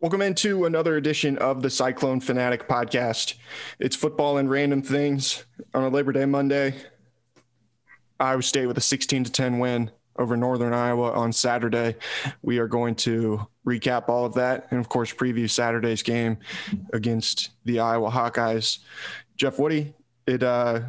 Welcome into another edition of the Cyclone Fanatic podcast. It's football and random things on a Labor Day Monday. Iowa State with a 16 to 10 win over Northern Iowa on Saturday. We are going to recap all of that and, of course, preview Saturday's game against the Iowa Hawkeyes. Jeff Woody, it uh,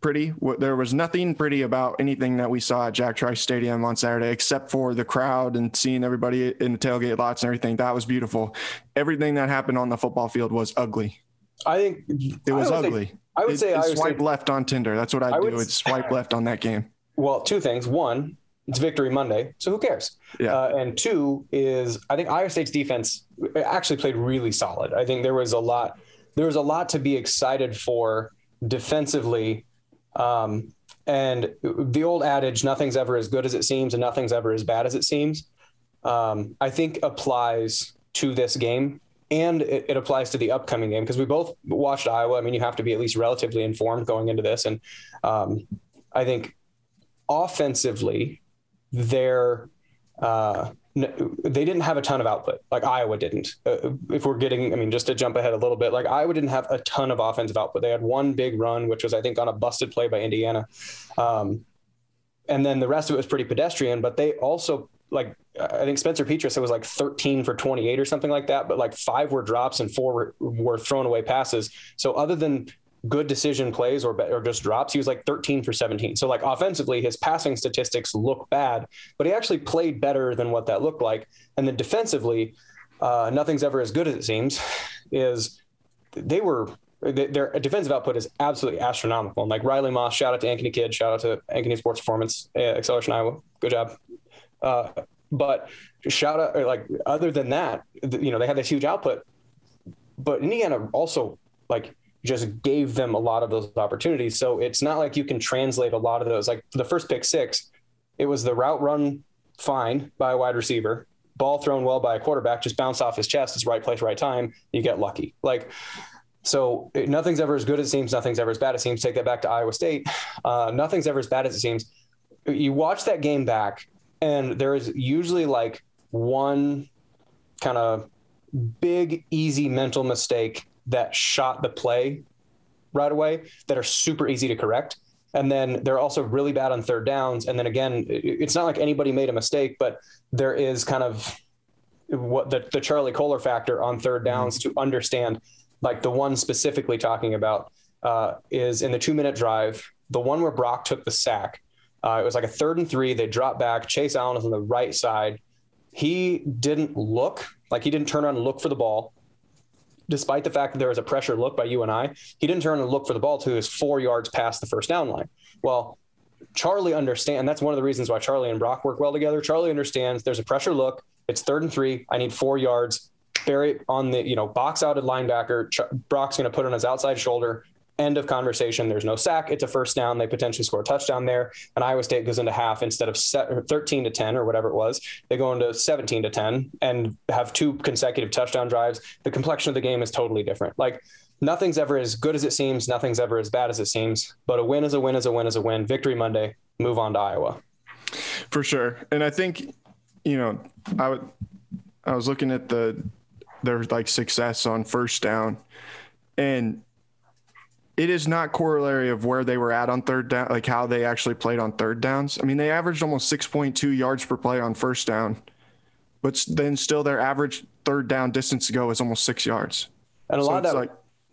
pretty. There was nothing pretty about anything that we saw at Jack Trice Stadium on Saturday, except for the crowd and seeing everybody in the tailgate lots and everything. That was beautiful. Everything that happened on the football field was ugly. I think it was I ugly. Say, I would it, say I would swipe say, left on Tinder. That's what I, I do. It's swipe left on that game. Well, two things. One, it's Victory Monday, so who cares? Yeah. Uh, and two is I think Iowa State's defense actually played really solid. I think there was a lot. There was a lot to be excited for defensively um, and the old adage, nothing's ever as good as it seems and nothing's ever as bad as it seems, um, I think applies to this game and it, it applies to the upcoming game because we both watched Iowa. I mean, you have to be at least relatively informed going into this. And um, I think offensively, they're, uh, they didn't have a ton of output like Iowa didn't. Uh, if we're getting, I mean, just to jump ahead a little bit, like Iowa didn't have a ton of offensive output. They had one big run, which was I think on a busted play by Indiana, um, and then the rest of it was pretty pedestrian. But they also like I think Spencer Petras it was like 13 for 28 or something like that, but like five were drops and four were, were thrown away passes. So other than good decision plays or, or just drops. He was like 13 for 17. So like offensively, his passing statistics look bad, but he actually played better than what that looked like. And then defensively, uh, nothing's ever as good as it seems. Is they were their defensive output is absolutely astronomical. And like Riley Moss, shout out to Ankeny Kid, shout out to Ankeny Sports Performance, uh, Acceleration Iowa, good job. Uh, but shout out, like other than that, you know, they had this huge output. But Indiana also like just gave them a lot of those opportunities. So it's not like you can translate a lot of those. Like the first pick six, it was the route run fine by a wide receiver, ball thrown well by a quarterback, just bounce off his chest. It's right place, right time. You get lucky. Like, so it, nothing's ever as good as it seems. Nothing's ever as bad as it seems. Take that back to Iowa State. Uh, nothing's ever as bad as it seems. You watch that game back, and there is usually like one kind of big, easy mental mistake that shot the play right away that are super easy to correct. And then they're also really bad on third downs. And then again, it's not like anybody made a mistake, but there is kind of what the, the Charlie Kolar factor on third downs mm-hmm. to understand. Like the one specifically talking about uh, is in the two minute drive, the one where Brock took the sack. Uh, it was like a third and three. They dropped back. Chase Allen is on the right side. He didn't look like he didn't turn around and look for the ball despite the fact that there was a pressure look by UNI, he didn't turn and look for the ball to his four yards past the first down line. Well, Charlie understands. That's one of the reasons why Charlie and Brock work well together. Charlie understands there's a pressure look. It's third and three. I need four yards. Bury it on the, you know, box outed linebacker. Ch- Brock's going to put on his outside shoulder, End of conversation. There's no sack. It's a first down. They potentially score a touchdown there. And Iowa State goes into half instead of 13 to 10 or whatever it was. They go into 17 to 10 and have two consecutive touchdown drives. The complexion of the game is totally different. Like nothing's ever as good as it seems. Nothing's ever as bad as it seems. But a win is a win is a win is a win. Victory Monday. Move on to Iowa. For sure. And I think, you know, I would, I was looking at the their like success on first down and it is not corollary of where they were at on third down, like how they actually played on third downs. I mean, they averaged almost 6.2 yards per play on first down, but then still their average third down distance to go is almost six yards. And a so lot of that, like,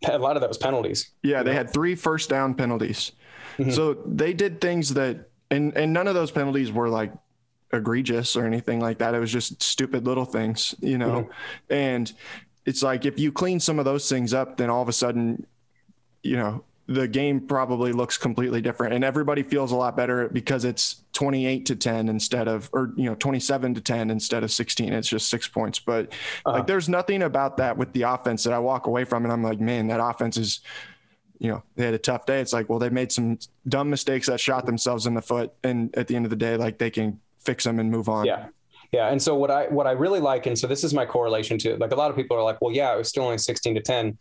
a lot of that was penalties. Yeah, they know? had three first down penalties. Mm-hmm. So they did things that, and and none of those penalties were like egregious or anything like that. It was just stupid little things, you know. Mm-hmm. And it's like if you clean some of those things up, then all of a sudden, you know, the game probably looks completely different and everybody feels a lot better because it's 28 to 10 instead of or you know 27 to 10 instead of 16 it's just 6 points but uh-huh. like there's nothing about that with the offense that I walk away from and I'm like man that offense is you know they had a tough day it's like well they made some dumb mistakes that shot themselves in the foot and at the end of the day like they can fix them and move on yeah yeah. And so what I what I really like, and so this is my correlation to like a lot of people are like, well, yeah, it was still only 16 to 10.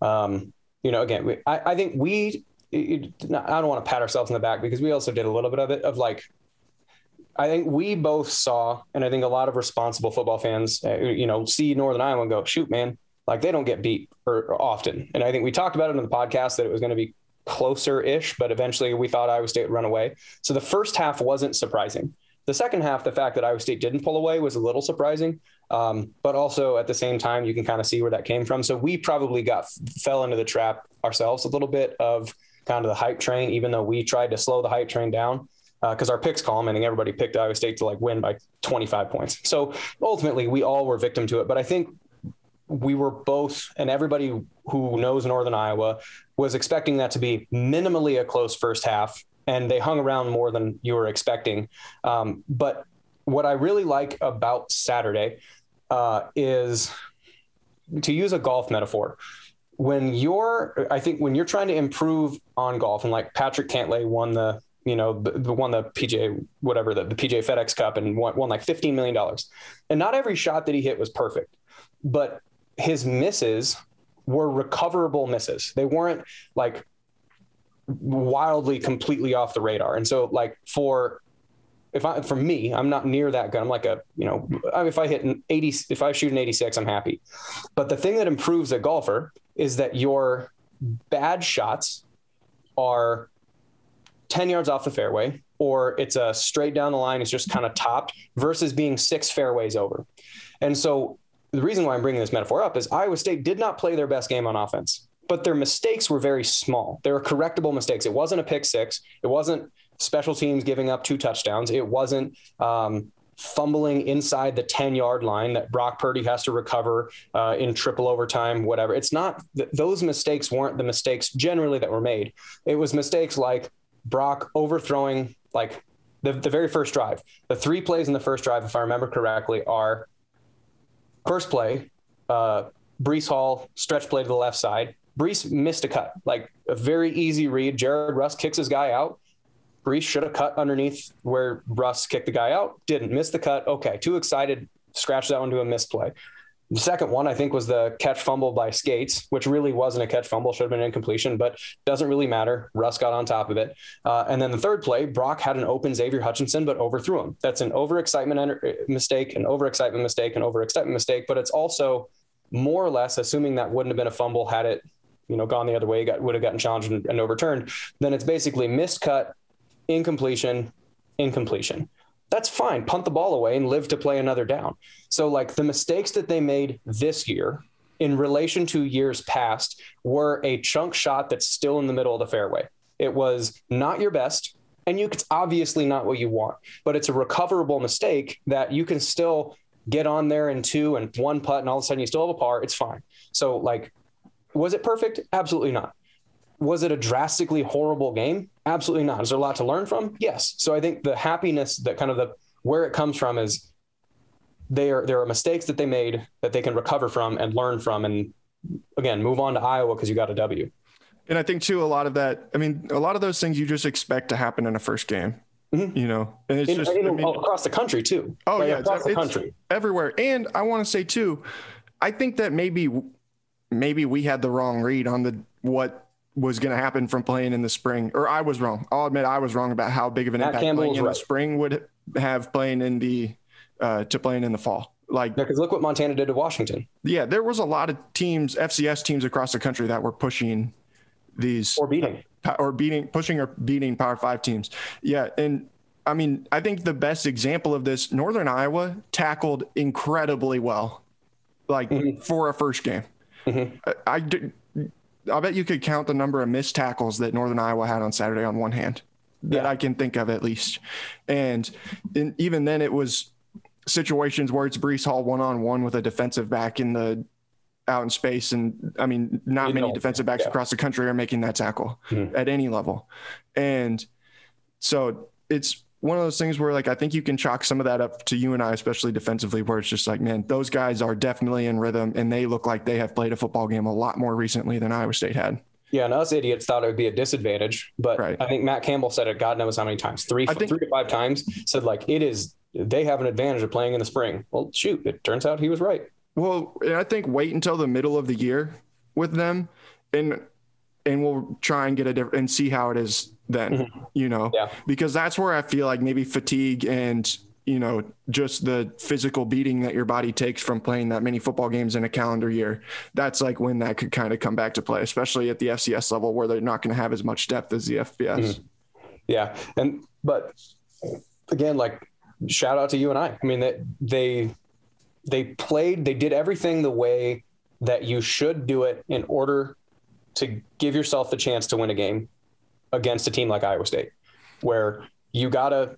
Um, you know, again, we, I, I think we it, I don't want to pat ourselves in the back because we also did a little bit of it of like I think we both saw, and I think a lot of responsible football fans, uh, you know, see Northern Iowa and go, shoot, man, like they don't get beat or, or often. And I think we talked about it in the podcast that it was going to be closer ish, but eventually we thought Iowa State would run away. So the first half wasn't surprising. The second half, the fact that Iowa State didn't pull away was a little surprising, um, but also at the same time, you can kind of see where that came from. So we probably got fell into the trap ourselves a little bit of kind of the hype train, even though we tried to slow the hype train down because uh, our picks think everybody picked Iowa State to like win by 25 points. So ultimately, we all were victim to it. But I think we were both, and everybody who knows Northern Iowa was expecting that to be minimally a close first half and they hung around more than you were expecting. Um, but what I really like about Saturday uh, is to use a golf metaphor. When you're, I think, when you're trying to improve on golf, and like Patrick Cantlay won the, you know, the, won the PGA, whatever the, the PGA FedEx Cup, and won, won like fifteen million dollars. And not every shot that he hit was perfect, but his misses were recoverable misses. They weren't like wildly completely off the radar. And so like for if I for me, I'm not near that good. I'm like a, you know, if I hit an 80 if I shoot an 86, I'm happy. But the thing that improves a golfer is that your bad shots are 10 yards off the fairway or it's a straight down the line, it's just kind of topped versus being six fairways over. And so the reason why I'm bringing this metaphor up is Iowa State did not play their best game on offense but their mistakes were very small. They were correctable mistakes. It wasn't a pick six. It wasn't special teams giving up two touchdowns. It wasn't um, fumbling inside the 10 yard line that Brock Purdy has to recover uh, in triple overtime, whatever. It's not, th- those mistakes weren't the mistakes generally that were made. It was mistakes like Brock overthrowing, like the, the very first drive. The three plays in the first drive, if I remember correctly, are first play, uh, Breece Hall stretch play to the left side. Breece missed a cut, like a very easy read. Jared Rus kicks his guy out. Breece should have cut underneath where Rus kicked the guy out. Didn't miss the cut. Okay, too excited. Scratch that one to a misplay. The second one, I think, was the catch fumble by Scates, which really wasn't a catch fumble, should have been an incompletion, but doesn't really matter. Rus got on top of it. Uh, and then the third play, Brock had an open Xavier Hutchinson, but overthrew him. That's an overexcitement mistake, an overexcitement mistake, an overexcitement mistake, but it's also more or less, assuming that wouldn't have been a fumble had it you know gone the other way, got would have gotten challenged and, and overturned, then it's basically missed cut, incompletion, incompletion. That's fine. Punt the ball away and live to play another down. So like the mistakes that they made this year in relation to years past were a chunk shot that's still in the middle of the fairway. It was not your best, and you it's obviously not what you want, but it's a recoverable mistake that you can still get on there in two and one putt, and all of a sudden you still have a par. It's fine. So like was it perfect? Absolutely not. Was it a drastically horrible game? Absolutely not. Is there a lot to learn from? Yes. So I think the happiness that kind of the where it comes from is they are there are mistakes that they made that they can recover from and learn from and again move on to Iowa because you got a W. And I think too, a lot of that. I mean, a lot of those things you just expect to happen in a first game. Mm-hmm. You know, and it's in, just in, I mean, across the country too. Oh like, yeah, across it's, the country, everywhere. And I want to say too, I think that maybe maybe we had the wrong read on the what was going to happen from playing in the spring, or I was wrong. I'll admit I was wrong about how big of an Matt impact playing in right. the spring would have playing in the uh, to playing in the fall. Like, because look what Montana did to Washington. Yeah, there was a lot of teams, FCS teams across the country that were pushing these or beating or beating, pushing or beating Power Five teams. Yeah, and I mean, I think the best example of this, Northern Iowa tackled incredibly well, like mm-hmm. for a first game. Mm-hmm. I, I, I bet you could count the number of missed tackles that Northern Iowa had on Saturday on one hand that yeah. I can think of at least. And, and even then, it was situations where it's Breece Hall one on one with a defensive back in the out in space. And I mean, not you many know, defensive backs yeah. across the country are making that tackle mm-hmm. at any level. And so it's one of those things where like I think you can chalk some of that up to UNI, especially defensively, where it's just like, man, those guys are definitely in rhythm and they look like they have played a football game a lot more recently than Iowa State had. Yeah, and us idiots thought it would be a disadvantage, but right. I think Matt Campbell said it. God knows how many times, three, think, three to five times. Said like it is. They have an advantage of playing in the spring. Well, shoot, it turns out he was right. Well, I think wait until the middle of the year with them, and and we'll try and get a different and see how it is then. Mm-hmm. You know, yeah. because that's where I feel like maybe fatigue and you know, just the physical beating that your body takes from playing that many football games in a calendar year. That's like when that could kind of come back to play, especially at the FCS level where they're not going to have as much depth as the FBS. Mm-hmm. Yeah. And, but again, like shout out to UNI I mean, that they, they played, they did everything the way that you should do it in order to give yourself the chance to win a game against a team like Iowa State, where you got to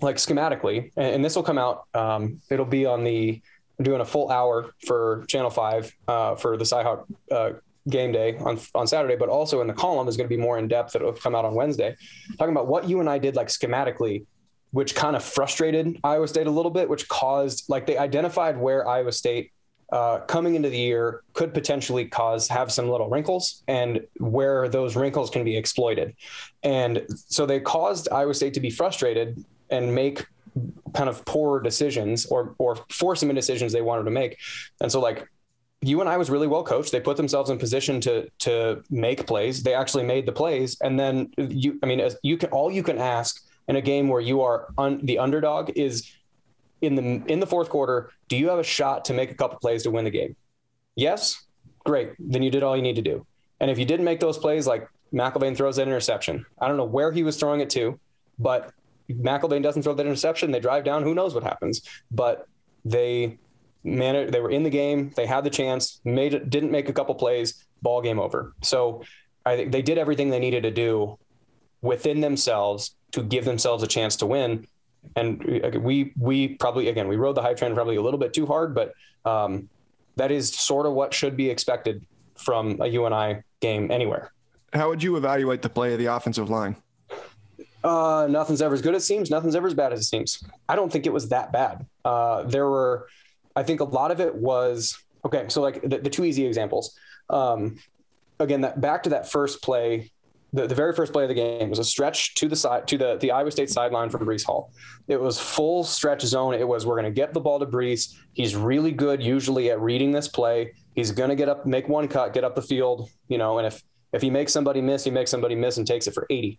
like schematically, and, and this will come out. Um, it'll be on the doing a full hour for Channel Five uh, for the Cy-Hawk uh, game day on on Saturday, but also in the column is going to be more in depth. that'll come out on Wednesday, talking about what UNI did like schematically, which kind of frustrated Iowa State a little bit, which caused like they identified where Iowa State uh, coming into the year could potentially cause have some little wrinkles and where those wrinkles can be exploited. And so they caused Iowa State to be frustrated and make kind of poor decisions or or force them in decisions they wanted to make. And so like UNI was really well coached. They put themselves in position to to make plays. They actually made the plays, and then you. I mean, you can all you can ask in a game where you are un, the underdog is in the in the fourth quarter. Do you have a shot to make a couple plays to win the game? Yes, great. Then you did all you need to do. And if you didn't make those plays, like McElvain throws that interception, I don't know where he was throwing it to, but McElvain doesn't throw that interception. They drive down. Who knows what happens? But they managed. They were in the game. They had the chance. Made it. Didn't make a couple plays. Ball game over. So I think they did everything they needed to do within themselves to give themselves a chance to win. And we we probably again we rode the high trend probably a little bit too hard, but um, that is sort of what should be expected from a UNI game anywhere. How would you evaluate the play of the offensive line? Uh, nothing's ever as good as it seems. Nothing's ever as bad as it seems. I don't think it was that bad. Uh, there were, I think a lot of it was okay. So like the, the two easy examples. Um, again, that back to that first play, the, the very first play of the game was a stretch to the side to the the Iowa State sideline from Breece Hall. It was full stretch zone. It was we're going to get the ball to Breece. He's really good usually at reading this play. He's going to get up, make one cut, get up the field. You know, and if if he makes somebody miss, he makes somebody miss and takes it for 80.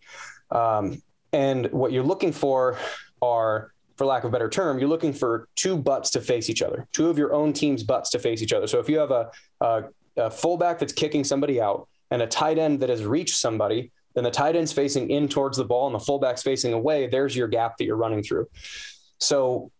Um, and what you're looking for are, for lack of a better term, you're looking for two butts to face each other, two of your own team's butts to face each other. So if you have a, a, a fullback that's kicking somebody out and a tight end that has reached somebody, then the tight end's facing in towards the ball and the fullback's facing away. There's your gap that you're running through. So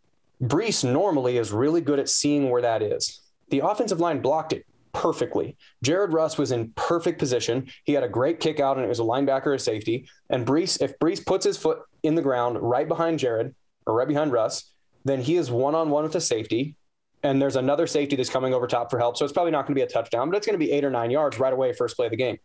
Breece normally is really good at seeing where that is. The offensive line blocked it perfectly. Jared Rus was in perfect position. He had a great kick out, and it was a linebacker or safety. And Breece, if Breece puts his foot in the ground right behind Jared or right behind Rus, then he is one on one with the safety. And there's another safety that's coming over top for help. So it's probably not going to be a touchdown, but it's going to be eight or nine yards right away, first play of the game.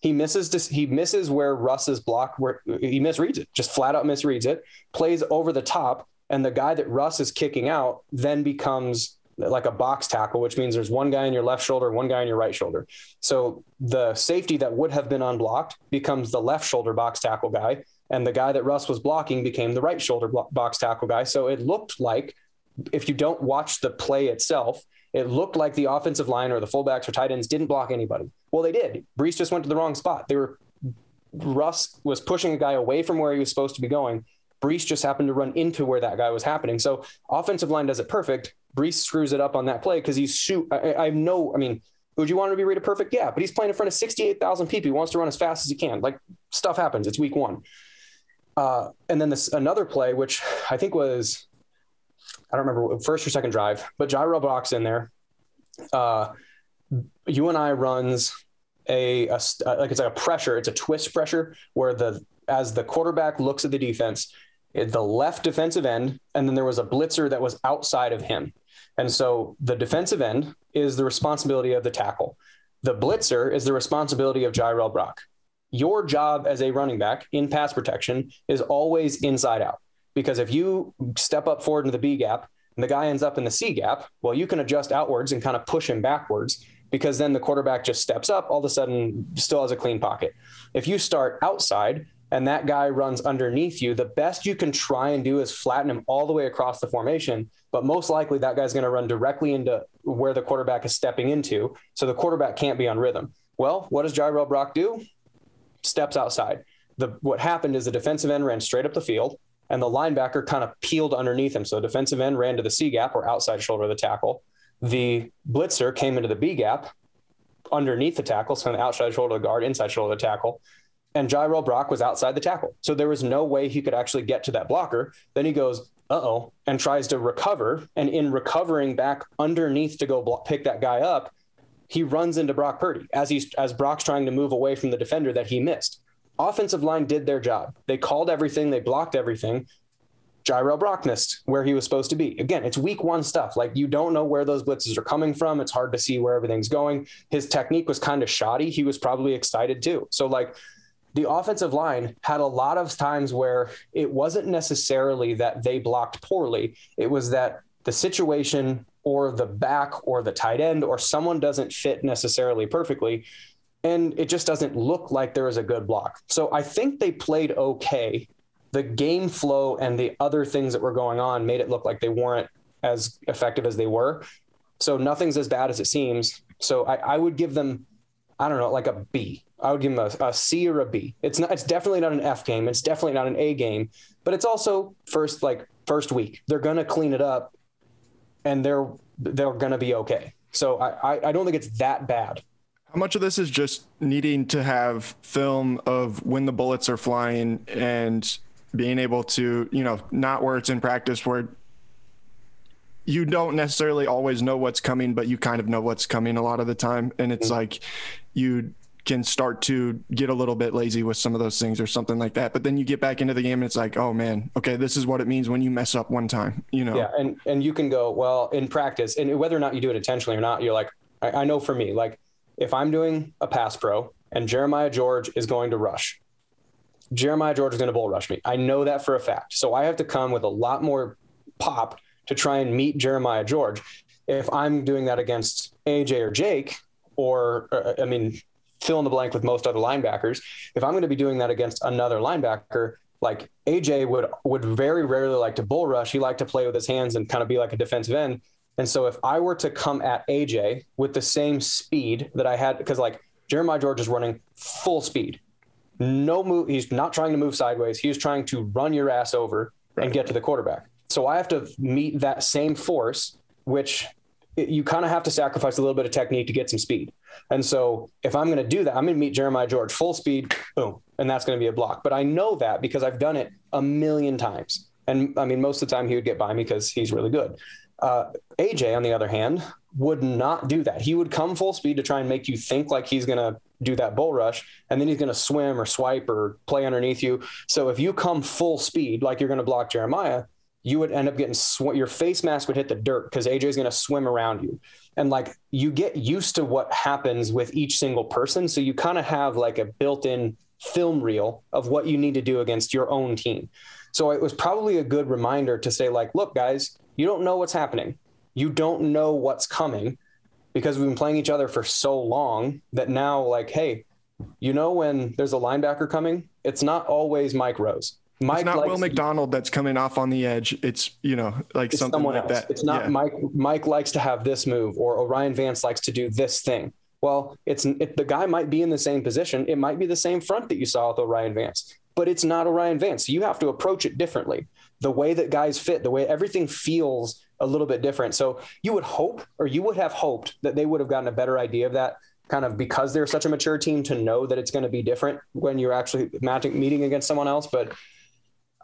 He misses he misses where Rus is blocked, where he misreads it, just flat out misreads it, plays over the top, and the guy that Rus is kicking out then becomes like a box tackle, which means there's one guy in your left shoulder, one guy in your right shoulder. So the safety that would have been unblocked becomes the left shoulder box tackle guy. And the guy that Rus was blocking became the right shoulder box tackle guy. So it looked like, if you don't watch the play itself, it looked like the offensive line or the fullbacks or tight ends didn't block anybody. Well, they did. Breece just went to the wrong spot. They were Rus was pushing a guy away from where he was supposed to be going. Breece just happened to run into where that guy was happening. So offensive line does it perfect. Breece screws it up on that play because he's shoot. I, I know. I mean, would you want to be rated perfect? Yeah, but he's playing in front of 68,000 people. He wants to run as fast as he can. Like stuff happens. It's week one. Uh, and then this another play, which I think was, I don't remember first or second drive, but Jirehl Brock's in there. Uh, UNI runs a, a, like it's like a pressure. It's a twist pressure where the as the quarterback looks at the defense, the left defensive end, and then there was a blitzer that was outside of him. And so the defensive end is the responsibility of the tackle. The blitzer is the responsibility of Jirehl Brock. Your job as a running back in pass protection is always inside out. Because if you step up forward into the B gap and the guy ends up in the C gap, well, you can adjust outwards and kind of push him backwards because then the quarterback just steps up, all of a sudden still has a clean pocket. If you start outside, and that guy runs underneath you, the best you can try and do is flatten him all the way across the formation. But most likely that guy's going to run directly into where the quarterback is stepping into. So the quarterback can't be on rhythm. Well, what does Jirehl Brock do? Steps outside. The, what happened is the defensive end ran straight up the field and the linebacker kind of peeled underneath him. So defensive end ran to the C gap or outside shoulder of the tackle. The blitzer came into the B gap underneath the tackle, so the outside shoulder of the guard, inside shoulder of the tackle and Jirehl Brock was outside the tackle. So there was no way he could actually get to that blocker. Then he goes, uh oh, and tries to recover. And in recovering back underneath to go block, pick that guy up, he runs into Brock Purdy as he's as Brock's trying to move away from the defender that he missed. Offensive line did their job. They called everything, they blocked everything. Jirehl Brock missed where he was supposed to be. Again, it's week one stuff. Like you don't know where those blitzes are coming from. It's hard to see where everything's going. His technique was kind of shoddy. He was probably excited too. So like the offensive line had a lot of times where it wasn't necessarily that they blocked poorly. It was that the situation or the back or the tight end or someone doesn't fit necessarily perfectly. And it just doesn't look like there is a good block. So I think they played okay. The game flow and the other things that were going on made it look like they weren't as effective as they were. So nothing's as bad as it seems. So I, I would give them, I don't know, like a B. I would give them a, a C or a B. It's not. It's definitely not an F game. It's definitely not an A game. But it's also first like first week. They're gonna clean it up, and they're they're gonna be okay. So I I, I don't think it's that bad. How much of this is just needing to have film of when the bullets are flying and being able to, you know, not where it's in practice where you don't necessarily always know what's coming, but you kind of know what's coming a lot of the time. And it's mm-hmm. like you can start to get a little bit lazy with some of those things or something like that. But then you get back into the game and it's like, oh man, okay, this is what it means when you mess up one time, you know? Yeah. And, and you can go, well, in practice and whether or not you do it intentionally or not, you're like, I, I know for me, like if I'm doing a pass pro and Jeremiah George is going to rush, Jeremiah George is going to bull rush me. I know that for a fact. So I have to come with a lot more pop to try and meet Jeremiah George. If I'm doing that against AJ or Jake, or, or I mean, fill in the blank with most other linebackers. If I'm going to be doing that against another linebacker, like AJ would would very rarely like to bull rush. He liked to play with his hands and kind of be like a defensive end. And so if I were to come at AJ with the same speed that I had, because like Jeremiah George is running full speed, no move. He's not trying to move sideways. He's trying to run your ass over right. and get to the quarterback. So I have to meet that same force, which you kind of have to sacrifice a little bit of technique to get some speed. And so if I'm going to do that, I'm going to meet Jeremiah George full speed, boom, and that's going to be a block. But I know that because I've done it a million times. And I mean, most of the time he would get by me because he's really good. Uh, AJ, on the other hand, would not do that. He would come full speed to try and make you think like he's going to do that bull rush, and then he's going to swim or swipe or play underneath you. So if you come full speed, like you're going to block Jeremiah, you would end up getting sw- your face mask would hit the dirt because AJ is going to swim around you. And like you get used to what happens with each single person. So you kind of have like a built in film reel of what you need to do against your own team. So it was probably a good reminder to say, like, look, guys, you don't know what's happening. you don't know what's coming because we've been playing each other for so long that now, like, hey, you know, when there's a linebacker coming, it's not always Mike Rose. Mike it's not likes- Will McDonald that's coming off on the edge. It's you know like something someone like else. that. It's not Yeah. Mike. Mike likes to have this move, or O'Rien Vance likes to do this thing. Well, it's it, the guy might be in the same position. It might be the same front that you saw with O'Rien Vance, but it's not O'Rien Vance. You have to approach it differently. The way that guys fit, the way everything feels a little bit different. So you would hope, or you would have hoped that they would have gotten a better idea of that kind of because they're such a mature team to know that it's going to be different when you're actually matching meeting against someone else. But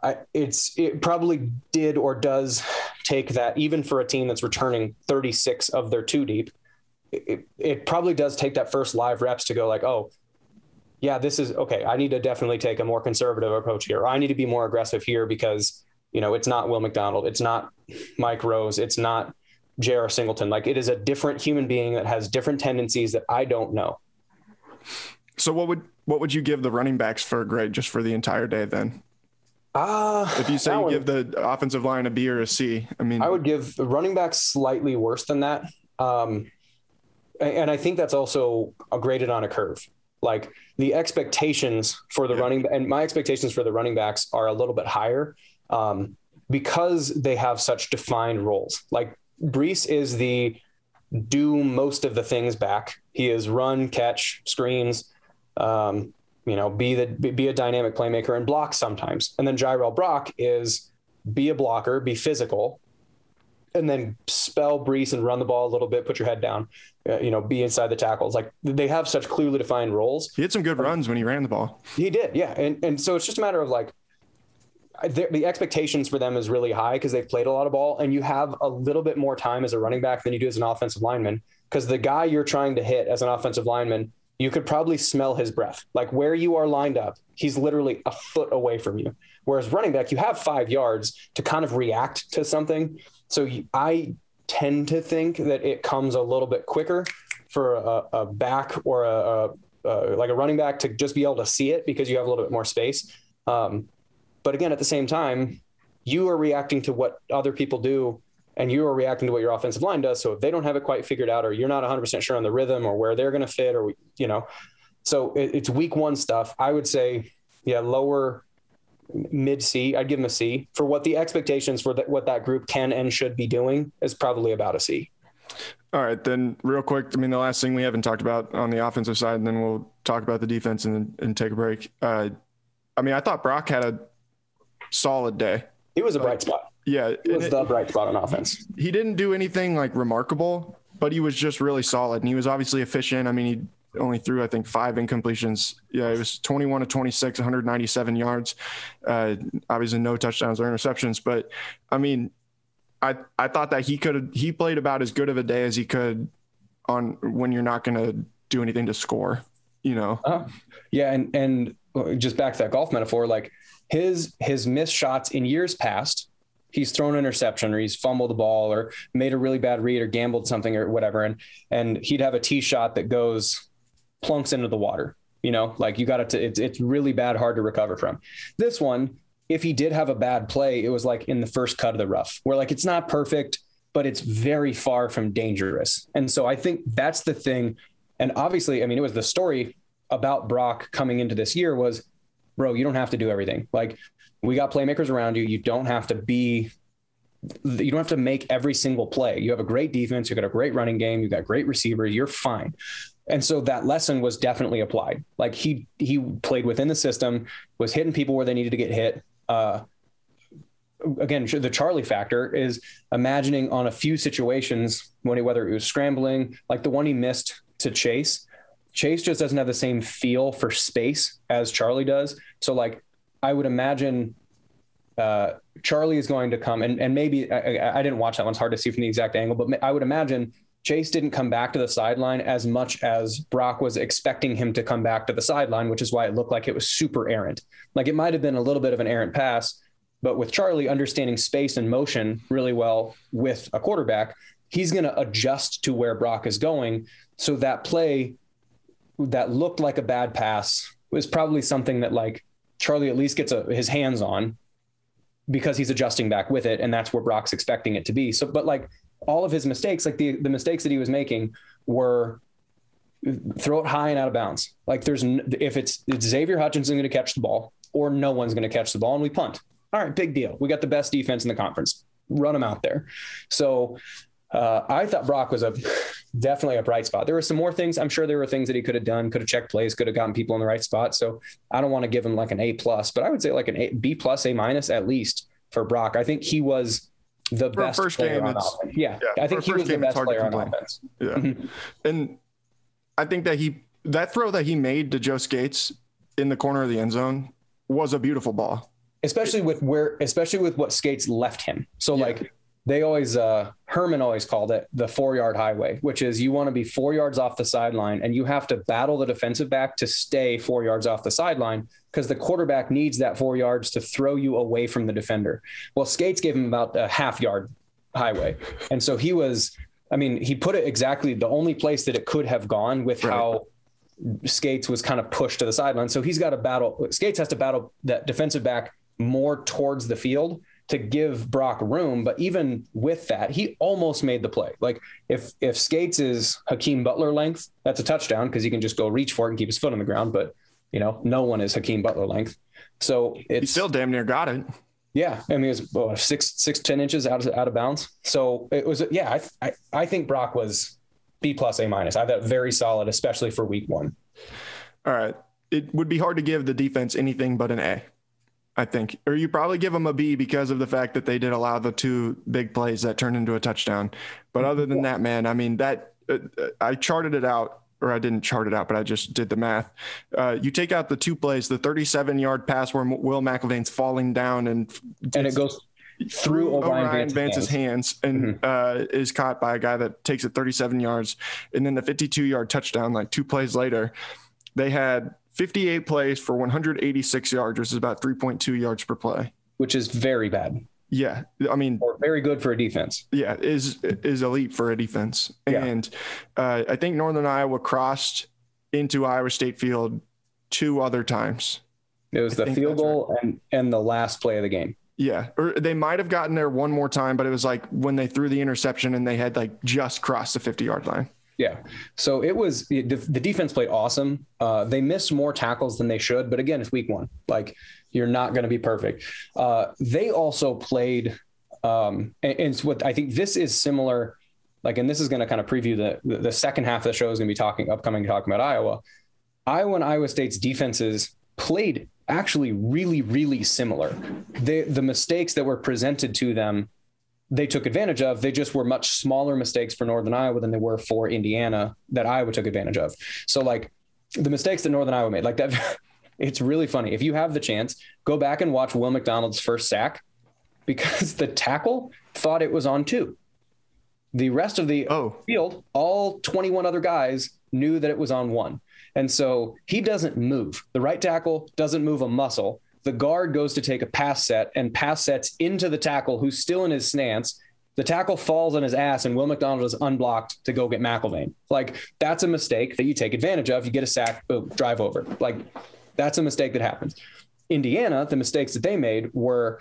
I, it's it probably did or does take that even for a team that's returning 36 of their two deep. It, it probably does take that first live reps to go like, oh, yeah, this is okay. I need to definitely take a more conservative approach here. I need to be more aggressive here because you know it's not Will McDonald, it's not Mike Rose, it's not J.R. Singleton. Like it is a different human being that has different tendencies that I don't know. So what would what would you give the running backs for a grade just for the entire day then? Ah, If you say you one- give the offensive line a B or a C, I mean, I would give the running back slightly worse than that. Um, and, I think that's also a graded on a curve. Like the expectations for the Yeah. running and my expectations for the running backs are a little bit higher um, because they have such defined roles. Like Breece is the do most of the things back. He is run, catch, screens, um, you know, be the be- a dynamic playmaker and block sometimes. And then Jirehl Brock is be a blocker, be physical, and then spell Breece and run the ball a little bit, put your head down, uh, you know, be inside the tackles. Like they have such clearly defined roles. he had some good runs when he ran the ball. He did, yeah, and and so it's just a matter of like the, expectations for them is really high because they've played a lot of ball, and you have a little bit more time as a running back than you do as an offensive lineman. Because the guy you're trying to hit as an offensive lineman, you could probably smell his breath. Like where you are lined up, he's literally a foot away from you. Whereas running back, you have five yards to kind of react to something. So I tend to think that it comes a little bit quicker for a, a back or a, a uh, like a running back to just be able to see it because you have a little bit more space. Um, but again, at the same time, you are reacting to what other people do and you are reacting to what your offensive line does. So if they don't have it quite figured out, or you're not 100% sure on the rhythm or where they're going to fit, or, you know, so it, it's week one stuff. I would say, yeah, lower mid C. I'd give them a C for what the expectations for what that group can and should be doing is probably about a C. All right, then real quick. I mean, the last thing we haven't talked about on the offensive side, and then we'll talk about the defense and and take a break. Uh, I mean, I thought Brock had a solid day. It was a bright spot. Yeah, It was the bright spot on offense. he didn't do anything like remarkable, but he was just really solid, and he was obviously efficient. I mean, he only threw I think five incompletions. Yeah, it was 21 to 26, 197 yards. Uh, obviously, no touchdowns or interceptions, but I mean, I I thought that he could he played about as good of a day as he could on when you're not going to do anything to score. You know, Uh-huh. Yeah, and and just back to that golf metaphor, like his his missed shots in years past, he's thrown an interception or he's fumbled the ball or made a really bad read or gambled something or whatever, and and he'd have a tee shot that goes plunks into the water. You know, like you got to it's it's really bad, hard to recover from. This one, if he did have a bad play, it was like in the first cut of the rough, where like it's not perfect, but it's very far from dangerous. And so I think that's the thing. And obviously, I mean, it was the story about Brock coming into this year was, bro, you don't have to do everything. Like we got playmakers around you. You don't have to be, you don't have to make every single play. You have a great defense. You got a great running game. You got great receivers. You're fine. And so that lesson was definitely applied. Like he he played within the system, was hitting people where they needed to get hit. Uh, again, the Charlie factor is imagining on a few situations when he, whether it was scrambling, like the one he missed to Chase. Chase just doesn't have the same feel for space as Charlie does. So, like, I would imagine uh, Charlie is going to come, and and maybe I, I didn't watch that one; it's hard to see from the exact angle, but I would imagine Chase didn't come back to the sideline as much as Brock was expecting him to come back to the sideline, which is why it looked like it was super errant. Like it might have been a little bit of an errant pass, but with Charlie understanding space and motion really well with a quarterback, he's going to adjust to where Brock is going. So that play that looked like a bad pass was probably something that like Charlie at least gets a, his hands on because he's adjusting back with it. And that's where Brock's expecting it to be. So, but like all of his mistakes, like the the mistakes that he was making, were throw it high and out of bounds. Like there's if it's, it's Xavier Hutchinson going to catch the ball or no one's going to catch the ball and we punt. All right, big deal. We got the best defense in the conference. Run them out there. So uh, I thought Brock was a definitely a bright spot. There were some more things. I'm sure there were things that he could have done, could have checked plays, could have gotten people in the right spot. So I don't want to give him like an A plus, but I would say like an A, B plus, A minus at least for Brock. I think he was the for best first player game, on offense. Yeah, yeah I think he was the best player on offense. Yeah, mm-hmm. and I think that he that throw that he made to Joe Scates in the corner of the end zone was a beautiful ball. Especially with where, especially with what Scates left him. So yeah. like they always uh, Herman always called it the four yard highway, which is you want to be four yards off the sideline and you have to battle the defensive back to stay four yards off the sideline because the quarterback needs that four yards to throw you away from the defender. Well, Scates gave him about a half yard highway, and so he was. I mean, he put it exactly the only place that it could have gone with right. how Scates was kind of pushed to the sideline. So he's got to battle. Scates has to battle that defensive back more towards the field to give Brock room. But even with that, he almost made the play. Like if if Scates is Hakeem Butler length, that's a touchdown because he can just go reach for it and keep his foot on the ground. But you know, no one is Hakeem Butler length. So it's he still damn near got it. Yeah, I mean, it was oh, six, six, ten inches out of out of bounds. So it was, yeah. I, I, I think Brock was B plus, A minus. I thought very solid, especially for week one. All right, it would be hard to give the defense anything but an A. I think, or you probably give them a B because of the fact that they did allow the two big plays that turned into a touchdown. But other than that, man, I mean, that uh, I charted it out, or I didn't chart it out, but I just did the math. Uh, you take out the two plays, the 37 yard pass where Will McElvain's falling down and and it goes through O'Rien, O'Rien Vance's, hands, hands and mm-hmm. uh, is caught by a guy that takes it 37 yards, and then the 52 yard touchdown, like two plays later, they had 58 plays for 186 yards, which is about 3.2 yards per play, which is very bad. Yeah, I mean, or very good for a defense. Yeah, is is elite for a defense, yeah. and uh, I think Northern Iowa crossed into Iowa State Field two other times. It was I the field goal right. and and the last play of the game. Yeah, or they might have gotten there one more time, but it was like when they threw the interception and they had like just crossed the 50 yard line. Yeah. So it was the, the defense played awesome. Uh, they missed more tackles than they should, but again, it's week one. Like you're not going to be perfect. Uh, they also played, um, and, and what I think this is similar. Like, and this is going to kind of preview the, the second half of the show is going to be talking upcoming talking about Iowa. Iowa and Iowa State's defenses played actually really, really similar. They, the mistakes that were presented to them they took advantage of. They just were much smaller mistakes for Northern Iowa than they were for Indiana that Iowa took advantage of. So like the mistakes that Northern Iowa made, like that, it's really funny. If you have the chance, go back and watch Will McDonald's first sack because the tackle thought it was on two. The rest of the oh. field, all 21 other guys knew that it was on one. And so he doesn't move. The right tackle doesn't move a muscle the guard goes to take a pass set and pass sets into the tackle who's still in his stance. The tackle falls on his ass, and Will McDonald is unblocked to go get McElvain. Like, that's a mistake that you take advantage of. You get a sack, boom, drive over. Like, that's a mistake that happens. Indiana, the mistakes that they made were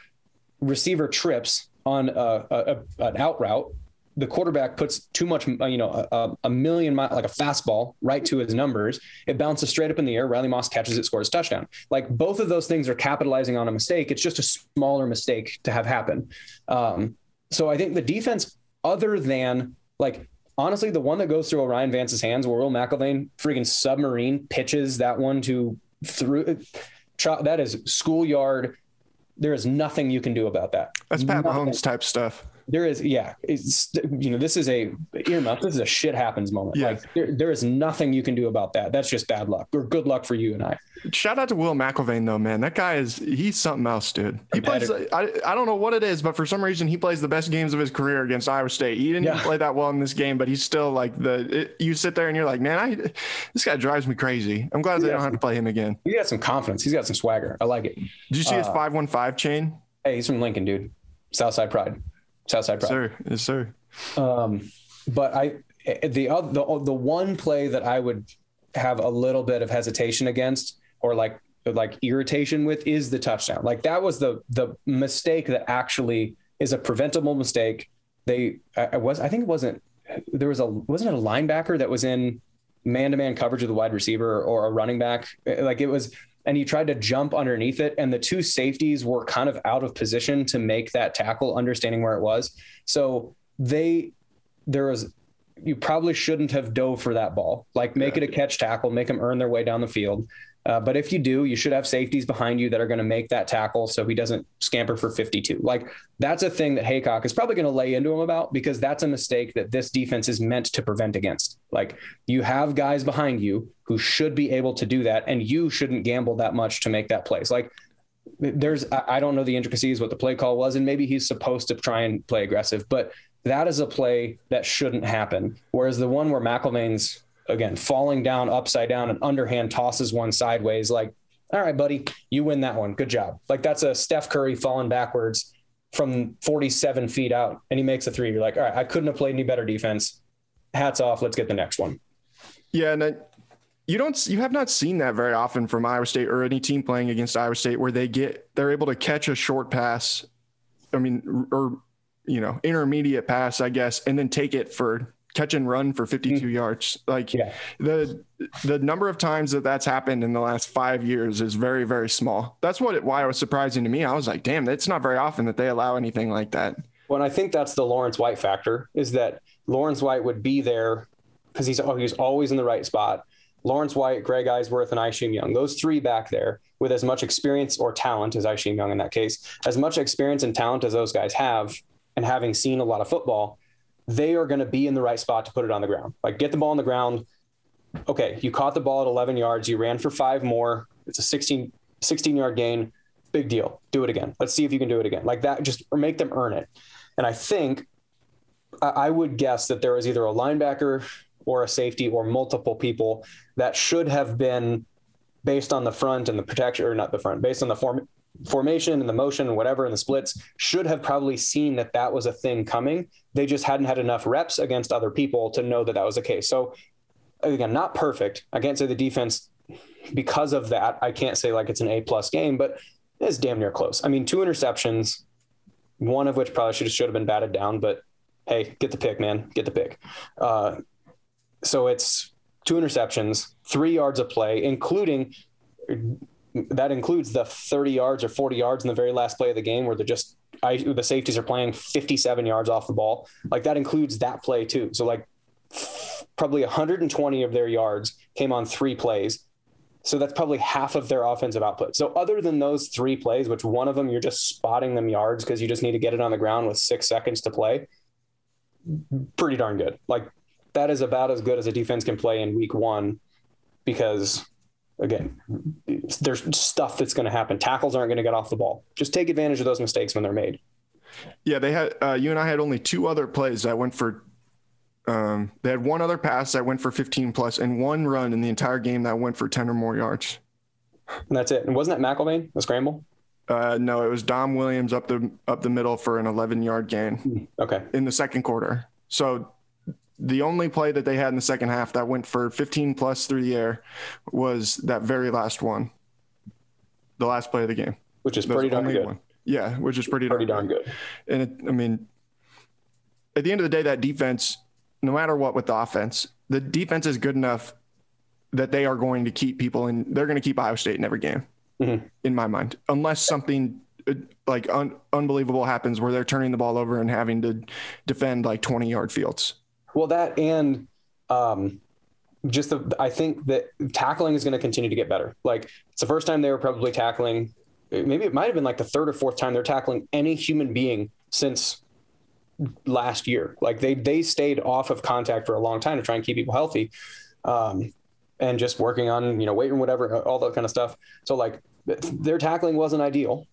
receiver trips on a, a, an out route the quarterback puts too much, uh, you know, a, a million mile, like a fastball right to his numbers. It bounces straight up in the air. Riley Moss catches it, scores a touchdown. Like both of those things are capitalizing on a mistake. It's just a smaller mistake to have happen. Um, so I think the defense, other than like, honestly, the one that goes through O'Rien Vance's hands, where Will McElvain freaking submarine pitches that one to through, that is schoolyard. There is nothing you can do about that. That's Pat nothing. Mahomes type stuff there is yeah it's you know this is a earmuff. This is a shit happens moment. Yeah. like there, there is nothing you can do about that. That's just bad luck or good luck for UNI. Shout out to will McElvain though man. That guy is he's something else dude. He plays I, I don't know what it is but for some reason he plays the best games of his career against iowa state. He didn't yeah. play that well in this game but he's still like the it, you sit there and you're like man i this guy drives me crazy. I'm glad he they don't some, have to play him again. He got some confidence. He's got some swagger. I like it. Did you see uh, his 515 chain? Hey he's from lincoln dude. Southside pride Southside Pride. Sir, yes, sir. Um, but I the other the the one play that I would have a little bit of hesitation against, or like like irritation with, is the touchdown. Like that was the the mistake that actually is a preventable mistake. they I, was I think it wasn't there was a wasn't it a linebacker that was in man to man coverage of the wide receiver or a running back like it was and he tried to jump underneath it and the two safeties were kind of out of position to make that tackle understanding where it was. So they there was you probably shouldn't have dove for that ball. Like make yeah. it a catch tackle make them earn their way down the field uh, but if you do, you should have safeties behind you that are going to make that tackle so he doesn't scamper for 52. Like that's a thing that Heacock is probably going to lay into him about because that's a mistake that this defense is meant to prevent against. Like you have guys behind you who should be able to do that, and you shouldn't gamble that much to make that place. Like there's, I don't know the intricacies what the play call was, and maybe he's supposed to try and play aggressive, but that is a play that shouldn't happen. Whereas the one where McElvain's again, falling down upside down and underhand tosses one sideways. Like, all right, buddy, you win that one. Good job. Like that's a Steph Curry falling backwards from 47 feet out and he makes a three. You're like, all right, I couldn't have played any better defense. Hats off. Let's get the next one. Yeah. And you don't, you have not seen that very often from Iowa State or any team playing against Iowa State where they get, they're able to catch a short pass. I mean, or, you know, intermediate pass, I guess, and then take it for catch and run for 52 mm-hmm. yards. Like yeah. the the number of times that that's happened in the last five years is very very small. That's what it, why it was surprising to me. I was like, damn, it's not very often that they allow anything like that. Well, I think that's the Lawrence White factor is that Lawrence White would be there because he's he's always in the right spot. Lawrence White, Greg Eisworth, and Isheem Young, those three back there with as much experience or talent as Isheem Young in that case, as much experience and talent as those guys have, and having seen a lot of football, they are going to be in the right spot to put it on the ground. Like get the ball on the ground. Okay, you caught the ball at 11 yards. You ran for five more. It's a 16, 16 yard gain. Big deal. Do it again. Let's see if you can do it again. Like that, just or make them earn it. And I think I would guess that there was either a linebacker or a safety or multiple people that should have been based on the front and the protection, or not the front, based on the form, formation and the motion and whatever and the splits should have probably seen that that was a thing coming. They just hadn't had enough reps against other people to know that that was the case. So again, not perfect. I can't say the defense because of that. I can't say like it's an A plus game, but it's damn near close. I mean, two interceptions, one of which probably should should have been batted down, but hey, get the pick, man, get the pick. Uh, so it's two interceptions, three yards of play, including that includes the 30 yards or 40 yards in the very last play of the game where they're just I, the safeties are playing 57 yards off the ball. Like that includes that play too. So like probably 120 of their yards came on three plays. So that's probably half of their offensive output. So other than those three plays, which one of them you're just spotting them yards because you just need to get it on the ground with six seconds to play, pretty darn good. Like that is about as good as a defense can play in week one because again, there's stuff that's going to happen. Tackles aren't going to get off the ball. Just take advantage of those mistakes when they're made. Yeah, they had uh, UNI had only two other plays that went for. Um, they had one other pass that went for 15 plus, and one run in the entire game that went for 10 or more yards. And that's it. And wasn't that McElvain a scramble? Uh, no, it was Dom Williams up the up the middle for an 11 yard gain. Hmm, okay. In the second quarter, so the only play that they had in the second half that went for 15 plus through the air was that very last one, the last play of the game, which is pretty darn good. One. Yeah, which is pretty, pretty darn, darn good. And it, I mean, at the end of the day, that defense, no matter what with the offense, the defense is good enough that they are going to keep people in. They're going to keep Iowa State in every game, mm-hmm. in my mind, unless something uh, like un- unbelievable happens where they're turning the ball over and having to defend like 20 yard fields. Well, that and um, just the, I think that tackling is going to continue to get better. Like it's the first time they were probably tackling. Maybe it might have been like the third or fourth time they're tackling any human being since last year. Like they they stayed off of contact for a long time to try and keep people healthy, um, and just working on you know weight and whatever all that kind of stuff. So like their tackling wasn't ideal,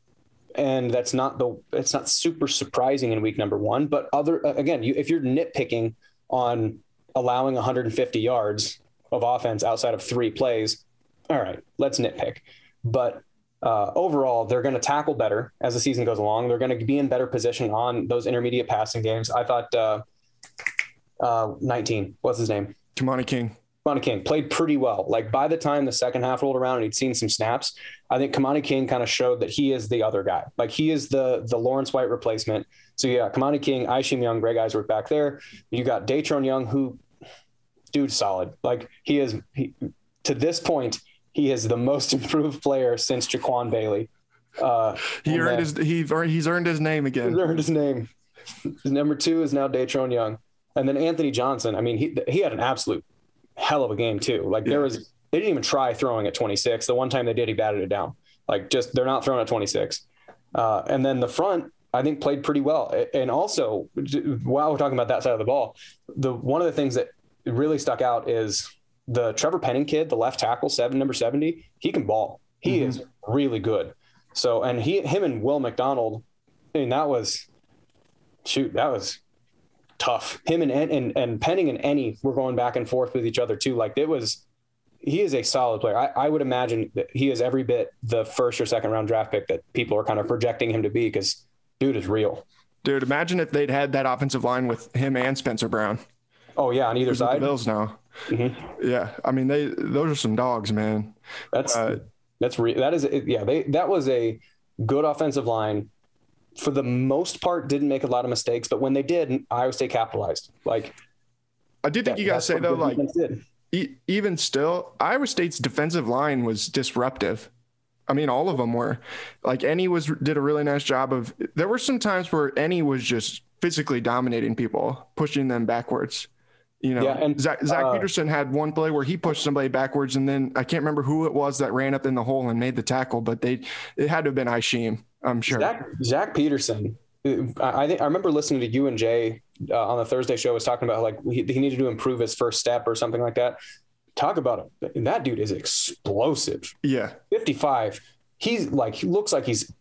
and that's not the it's not super surprising in week number one. But other again, you if you're nitpicking on allowing 150 yards of offense outside of three plays, all right, let's nitpick. But uh, overall, they're going to tackle better as the season goes along. They're going to be in better position on those intermediate passing games. I thought uh, uh, 19, what's his name? Kamani King. Kamani King played pretty well. Like by the time the second half rolled around and he'd seen some snaps, I think Kamani King kind of showed that he is the other guy. Like he is the the Lawrence White replacement So yeah, Kamani King, Isheem Young, Greg Eisworth back there. You got Datrone Young, who, dude, solid. Like he is he, to this point, he is the most improved player since Jaquan Bailey. Uh, he earned his he he's earned his name again. He's earned his name. His number two is now Datrone Young, and then Anthony Johnson. I mean, he he had an absolute hell of a game too. Like there was they didn't even try throwing at 26. The one time they did, he batted it down. Like just they're not throwing at 26. Uh, and then the front, I think played pretty well. And also, while we're talking about that side of the ball, the one of the things that really stuck out is the Trevor Penning kid, the left tackle, seven number 70. He can ball. He mm-hmm. is really good. So and he him and Will McDonald, I mean that was shoot that was tough. Him and and and Penning and Enyi were going back and forth with each other too. Like it was he is a solid player. I, I, would imagine that he is every bit the first or second round draft pick that people are kind of projecting him to be because dude is real. Dude, imagine if they'd had that offensive line with him and Spencer Brown. Oh yeah, on either side. Bills now. Mm-hmm. Yeah, I mean they those are some dogs, man. That's uh, that's re- that is yeah they that was a good offensive line. For the most part, didn't make a lot of mistakes, but when they did, Iowa State capitalized. Like I do think that, you got to say though, like even still, Iowa State's defensive line was disruptive. I mean, all of them were. Like Enyi was did a really nice job of. There were some times where Enyi was just physically dominating people, pushing them backwards. You know, yeah, and Zach, Zach uh, Petersen had one play where he pushed somebody backwards, and then I can't remember who it was that ran up in the hole and made the tackle, but they it had to have been Isheem, I'm sure. Zach, Zach Petersen. I think I remember listening to you and Jay uh, on the Thursday show was talking about like he, he, needed to improve his first step or something like that. Talk about it. That dude is explosive. Yeah. 55. He's like, he looks like he's,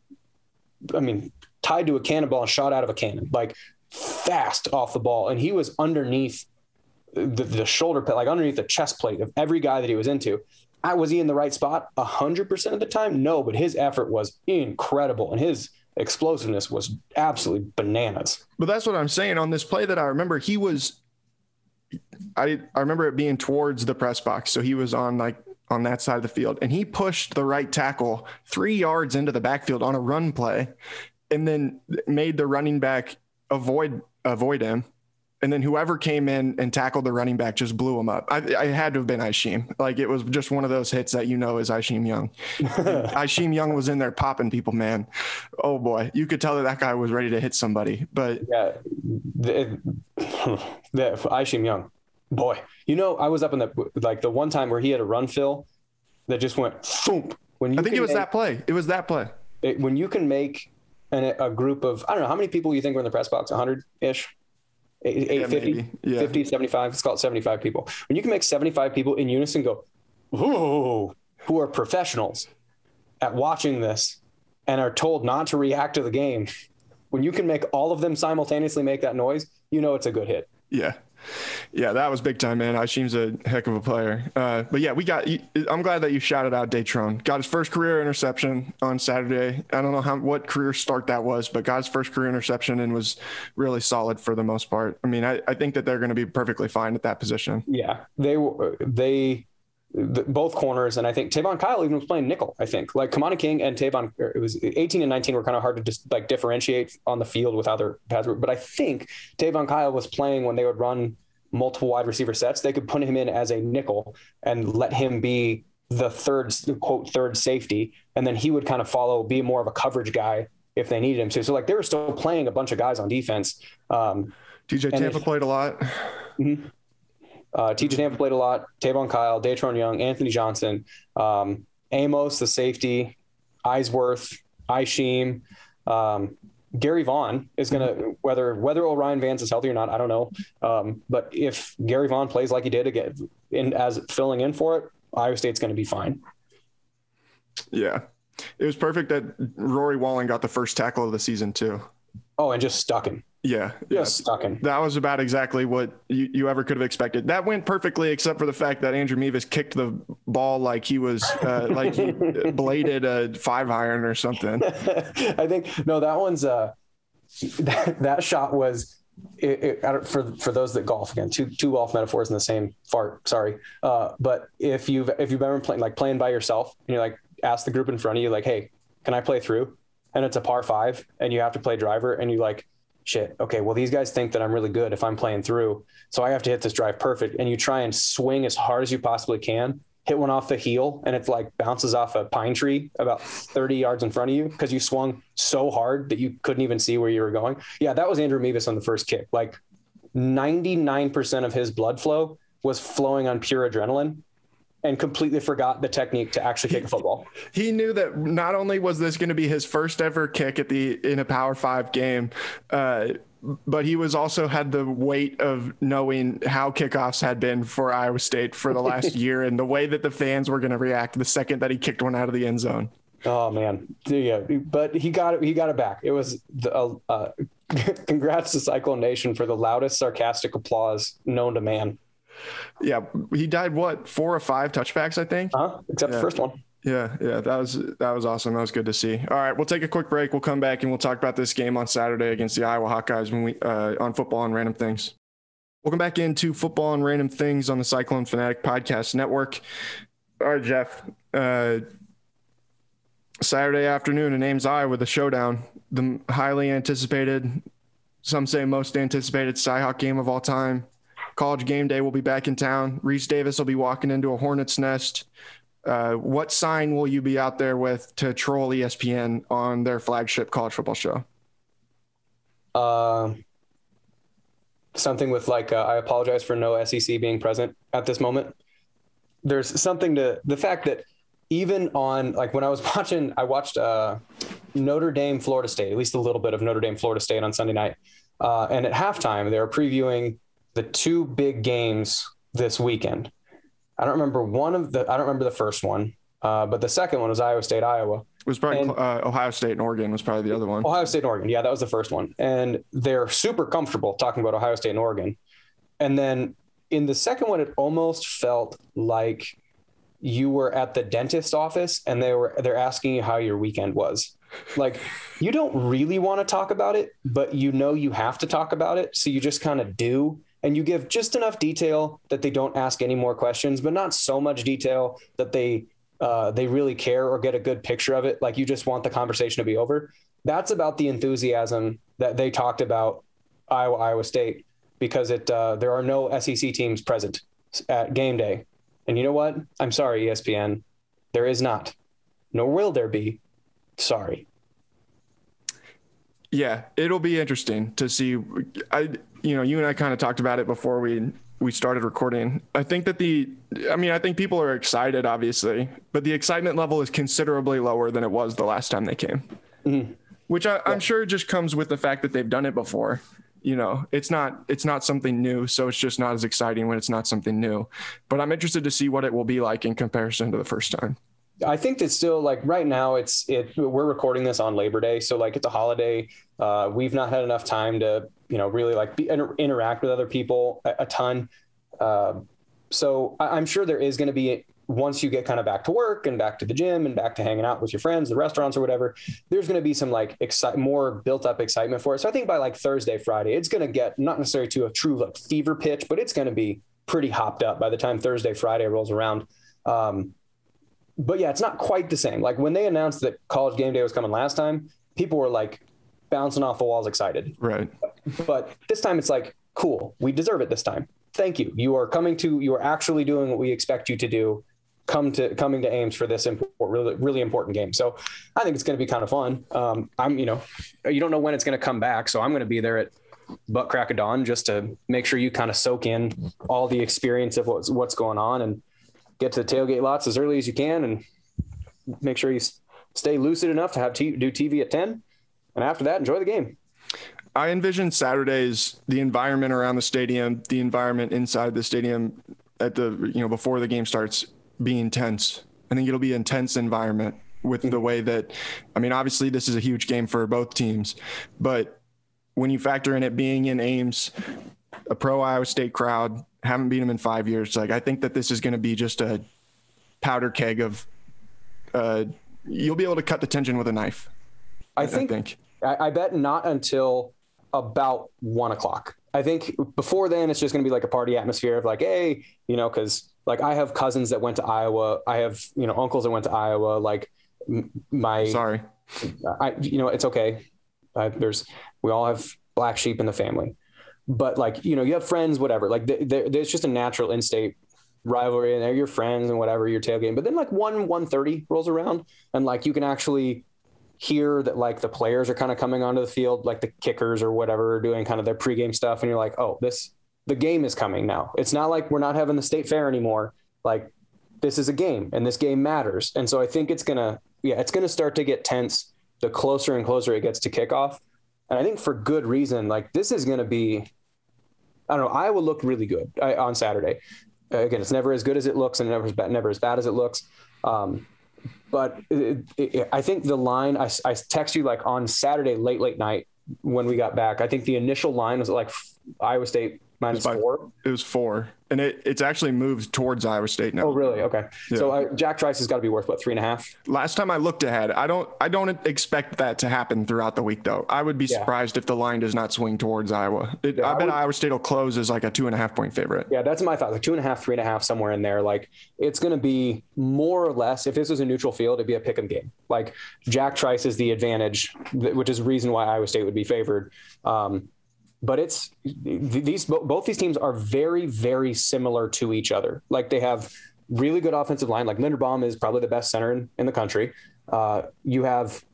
I mean, tied to a cannonball and shot out of a cannon, like fast off the ball. And he was underneath the, the shoulder pit, like underneath the chest plate of every guy that he was into. I, was he in the right spot 100% of the time? No, but his effort was incredible. And his, explosiveness was absolutely bananas. But that's what I'm saying on this play that I remember he was I I remember it being towards the press box. So he was on like on that side of the field and he pushed the right tackle 3 yards into the backfield on a run play and then made the running back avoid avoid him and then whoever came in and tackled the running back just blew him up. I, I had to have been Isheem. Like it was just one of those hits that you know is Isheem Young. Isheem Young was in there popping people, man. Oh boy, you could tell that that guy was ready to hit somebody. But yeah, the, the Young, boy. You know, I was up in the like the one time where he had a run fill that just went thump. When you I think it was make, that play. It was that play. It, when you can make an, a group of I don't know how many people you think were in the press box, hundred ish 850, yeah, 50, 75, let's call it 75 people. When you can make 75 people in unison go, ooh, who are professionals at watching this and are told not to react to the game, when you can make all of them simultaneously make that noise, you know it's a good hit. Yeah. Yeah, that was big time, man. Isheem's a heck of a player. Uh, but yeah, we got. I'm glad that you shouted out Datrone. Got his first career interception on Saturday. I don't know how what career start that was, but got his first career interception and was really solid for the most part. I mean, I, I think that they're going to be perfectly fine at that position. Yeah, they they both corners, and I think Tayvonn Kyle even was playing nickel. I think like Kamani King and Tayvonn, it was 18 and 19 were kind of hard to just like differentiate on the field with other pads. But I think Tayvonn Kyle was playing when they would run multiple wide receiver sets. They could put him in as a nickel and let him be the third quote third safety, and then he would kind of follow, be more of a coverage guy if they needed him to. So like they were still playing a bunch of guys on defense. Um, TJ Tampa if, played a lot. Mm-hmm. Uh, TJ Tampa played a lot. Tayvonn Kyle, Datrone Young, Anthony Johnson, um, Amos, the safety, Eisworth, Isheem. Um, Gerry Vaughn is going to whether whether O'Rien Vance is healthy or not, I don't know. Um, but if Gerry Vaughn plays like he did again in as filling in for it, Iowa State's going to be fine. Yeah, it was perfect that Rory Walling got the first tackle of the season too. Oh, and just stuck him. Yeah, yeah, stuck. That was about exactly what you, you ever could have expected. That went perfectly, except for the fact that Andrew Mevis kicked the ball like he was uh, like he bladed a five iron or something. I think no, that one's uh, that, that shot was it, it, for for those that golf again, two two golf metaphors in the same fart. Sorry, uh, but if you've if you've ever playing like playing by yourself and you're like ask the group in front of you like, hey, can I play through? And it's a par five, and you have to play driver, and you like shit, okay, well, these guys think that I'm really good if I'm playing through. So I have to hit this drive perfect. And you try and swing as hard as you possibly can, hit one off the heel, and it's like bounces off a pine tree about 30 yards in front of you because you swung so hard that you couldn't even see where you were going. Yeah, that was Andrew Mevis on the first kick. Like 99% of his blood flow was flowing on pure adrenaline and completely forgot the technique to actually kick a football. He knew that not only was this going to be his first ever kick at the in a Power Five game, uh, but he was also had the weight of knowing how kickoffs had been for Iowa State for the last year and the way that the fans were going to react the second that he kicked one out of the end zone. Oh man, yeah, but he got it. He got it back. It was the, uh, uh, congrats to Cyclone Nation for the loudest sarcastic applause known to man. Yeah, he died what four or five touchbacks, I think. Huh? Except yeah. the first one. Yeah, yeah, that was that was awesome. That was good to see. All right, we'll take a quick break. We'll come back and we'll talk about this game on Saturday against the Iowa Hawkeyes when we uh, on football and random things. Welcome back into football and random things on the Cyclone Fanatic Podcast Network. All right, Jeff. Uh, Saturday afternoon in Ames, Iowa, the showdown, the highly anticipated, some say most anticipated Cy-Hawk game of all time. College game day will be back in town. Rece Davis will be walking into a hornet's nest. Uh, what sign will you be out there with to troll ESPN on their flagship college football show? Uh, something with like, uh, I apologize for no SEC being present at this moment. There's something to the fact that even on like when I was watching, I watched uh, Notre Dame, Florida State, at least a little bit of Notre Dame, Florida State on Sunday night. Uh, and at halftime, they were previewing the two big games this weekend. I don't remember one of the. I don't remember the first one, uh, but the second one was Iowa State, Iowa. It was probably and, uh, Ohio State and Oregon was probably the other one. Ohio State and Oregon, yeah, that was the first one, and they're super comfortable talking about Ohio State and Oregon. And then in the second one, it almost felt like you were at the dentist office and they were they're asking you how your weekend was. Like you don't really want to talk about it, but you know you have to talk about it, so you just kind of do and you give just enough detail that they don't ask any more questions, but not so much detail that they uh, they really care or get a good picture of it. Like you just want the conversation to be over. That's about the enthusiasm that they talked about Iowa Iowa State because it uh, there are no SEC teams present at game day, and you know what? I'm sorry, ESPN, there is not, nor will there be. Sorry. Yeah, it'll be interesting to see. I you know, you and I kind of talked about it before we we started recording. I think that the, I mean, I think people are excited, obviously, but the excitement level is considerably lower than it was the last time they came, mm-hmm. which I, am sure just comes with the fact that they've done it before. You know, it's not it's not something new, so it's just not as exciting when it's not something new. But I'm interested to see what it will be like in comparison to the first time. I think that still like right now it's it we're recording this on Labor Day, so like it's a holiday. Uh, we've not had enough time to you know really like be, inter- interact with other people a, a ton. Uh, so I, am sure there is going to be once you get kind of back to work and back to the gym and back to hanging out with your friends, the restaurants or whatever. There's going to be some like excite more built up excitement for it. So I think by like Thursday, Friday, it's going to get not necessarily to a true like fever pitch, but it's going to be pretty hopped up by the time Thursday, Friday rolls around. Um, but yeah, it's not quite the same. Like when they announced that college game day was coming last time, people were like bouncing off the walls excited. Right. But this time it's like, cool, we deserve it this time. Thank you. You are coming to, you are actually doing what we expect you to do. Come to coming to Ames for this important, really, really important game. So I think it's going to be kind of fun. Um, I'm, you know, you don't know when it's going to come back, so I'm going to be there at butt crack of dawn just to make sure you kind of soak in all the experience of what's what's going on and get to the tailgate lots as early as you can and make sure you stay lucid enough to have t- do TV at 10. And after that, enjoy the game. I envision Saturdays, the environment around the stadium, the environment inside the stadium at the, you know, before the game starts being tense. I think it'll be an intense environment with the way that, I mean, obviously this is a huge game for both teams, but when you factor in it being in Ames, a pro Iowa State crowd, haven't beat them in five years. Like I think that this is going to be just a powder keg of. Uh, you'll be able to cut the tension with a knife. I, think. I, think. I, I bet not until about one o'clock. I think before then it's just going to be like a party atmosphere of like, hey, you know, because like I have cousins that went to Iowa. I have you know uncles that went to Iowa. Like my sorry, I you know it's okay. I, there's we all have black sheep in the family. But like, you know, you have friends, whatever. Like, there's just a natural in-state rivalry, and they're your friends and whatever. You're tailgating. But then like one one thirty rolls around, and like you can actually hear that like the players are kind of coming onto the field, like the kickers or whatever, are doing kind of their pregame stuff, and you're like, oh, this the game is coming now. It's not like we're not having the state fair anymore. Like this is a game, and this game matters. And so I think it's gonna, yeah, it's gonna start to get tense the closer and closer it gets to kickoff. And I think for good reason, like this is going to be, I don't know, Iowa looked really good on Saturday. Again, it's never as good as it looks and never as bad, never as bad as it looks. Um, but it, it, I think the line, I, I text you like on Saturday, late, late night when we got back, I think the initial line was like Iowa State minus by, four. It was four, and it, it's actually moved towards Iowa State now. Oh, really? Okay. Yeah. So uh, Jack Trice has got to be worth what three and a half. Last time I looked ahead, I don't I don't expect that to happen throughout the week though. I would be yeah. surprised if the line does not swing towards Iowa. It, yeah, I bet would, Iowa State will close as like a two and a half point favorite. Yeah, that's my thought. Like two and a half, three and a half, somewhere in there. Like it's going to be more or less. If this was a neutral field, it'd be a pick 'em game. Like Jack Trice is the advantage, which is reason why Iowa State would be favored. Um, but it's these both these teams are very very similar to each other. Like they have really good offensive line. Like Linderbaum is probably the best center in, in the country. Uh, you have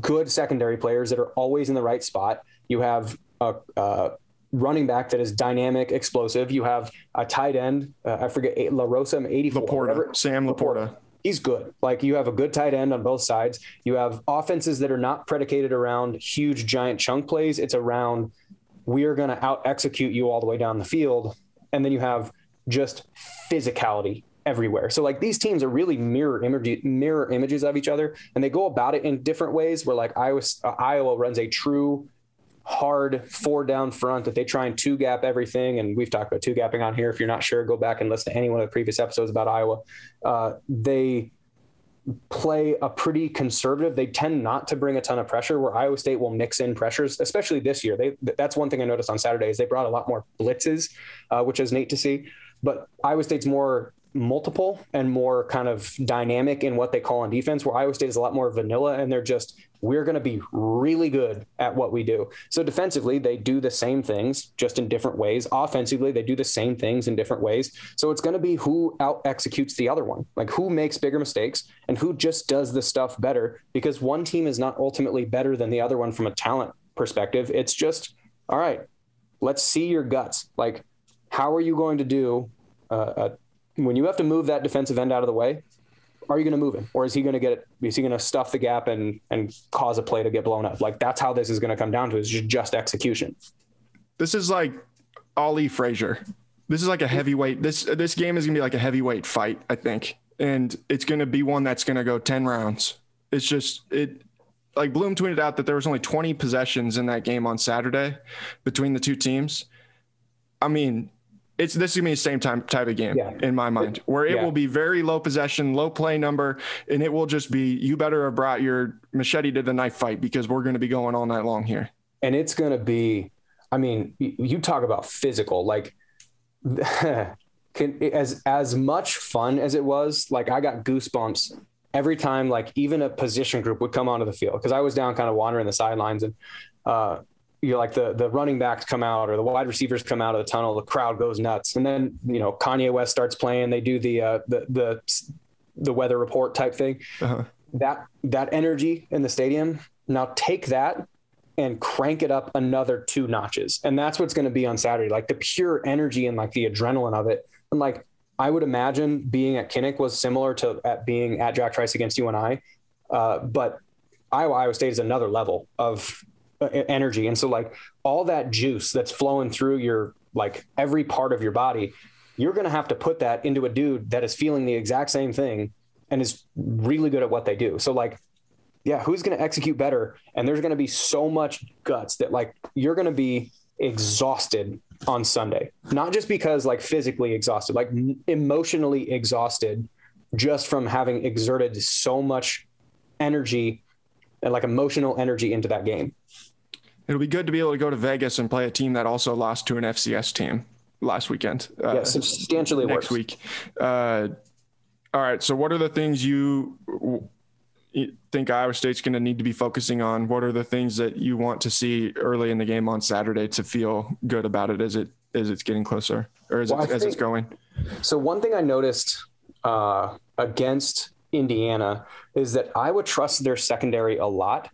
good secondary players that are always in the right spot. You have a, a running back that is dynamic, explosive. You have a tight end. Uh, I forget La Rosa, eighty four. Laporta, Sam Laporta. Laporta he's good. Like you have a good tight end on both sides. You have offenses that are not predicated around huge giant chunk plays. It's around we are going to out execute you all the way down the field. And then you have just physicality everywhere. So like these teams are really mirror image, mirror images of each other, and they go about it in different ways. Where like Iowa, uh, Iowa runs a true hard four down front that they try and two gap everything. And we've talked about two gapping on here. If you're not sure, go back and listen to any one of the previous episodes about Iowa. Uh, they play a pretty conservative. They tend not to bring a ton of pressure. Where Iowa State will mix in pressures, especially this year. They that's one thing I noticed on Saturday is they brought a lot more blitzes, uh, which is neat to see. But Iowa State's more multiple and more kind of dynamic in what they call on defense, where Iowa State is a lot more vanilla and they're just, we're going to be really good at what we do. So defensively, they do the same things just in different ways. Offensively, they do the same things in different ways. So it's going to be who out executes the other one, like who makes bigger mistakes and who just does the stuff better because one team is not ultimately better than the other one from a talent perspective. It's just, all right, let's see your guts. Like, how are you going to do uh, a when you have to move that defensive end out of the way, are you going to move him, or is he going to get? Is he going to stuff the gap and and cause a play to get blown up? Like that's how this is going to come down to is just execution. This is like Ali Frazier. This is like a heavyweight. This this game is going to be like a heavyweight fight, I think, and it's going to be one that's going to go ten rounds. It's just it. Like Bloom tweeted out that there was only 20 possessions in that game on Saturday between the two teams. I mean, it's this is gonna be the same time type of game yeah. in my mind, where it yeah. will be very low possession, low play number, and it will just be you better have brought your machete to the knife fight because we're going to be going all night long here. And it's going to be, I mean, you talk about physical, like can, as as much fun as it was. Like I got goosebumps every time, like even a position group would come onto the field because I was down kind of wandering the sidelines and. Uh, you know, like the the running backs come out or the wide receivers come out of the tunnel, the crowd goes nuts, and then you know Kanye West starts playing. They do the uh, the the the weather report type thing. Uh-huh. That that energy in the stadium. Now take that and crank it up another two notches, and that's what's going to be on Saturday. Like the pure energy and like the adrenaline of it, and like I would imagine being at Kinnick was similar to at being at Jack Trice against UNI, uh, but Iowa Iowa State is another level of Uh, energy. And so like all that juice that's flowing through your like every part of your body, you're going to have to put that into a dude that is feeling the exact same thing and is really good at what they do. So like yeah, who's going to execute better? And there's going to be so much guts that like you're going to be exhausted on Sunday. Not just because like physically exhausted, like emotionally exhausted just from having exerted so much energy and like emotional energy into that game it'll be good to be able to go to Vegas and play a team that also lost to an FCS team last weekend. Uh, yeah, substantially next worse. week. Uh, all right. So, what are the things you think Iowa State's going to need to be focusing on? What are the things that you want to see early in the game on Saturday to feel good about it as it as it's getting closer or as, well, it, as think, it's going? So one thing I noticed uh, against Indiana is that I would trust their secondary a lot,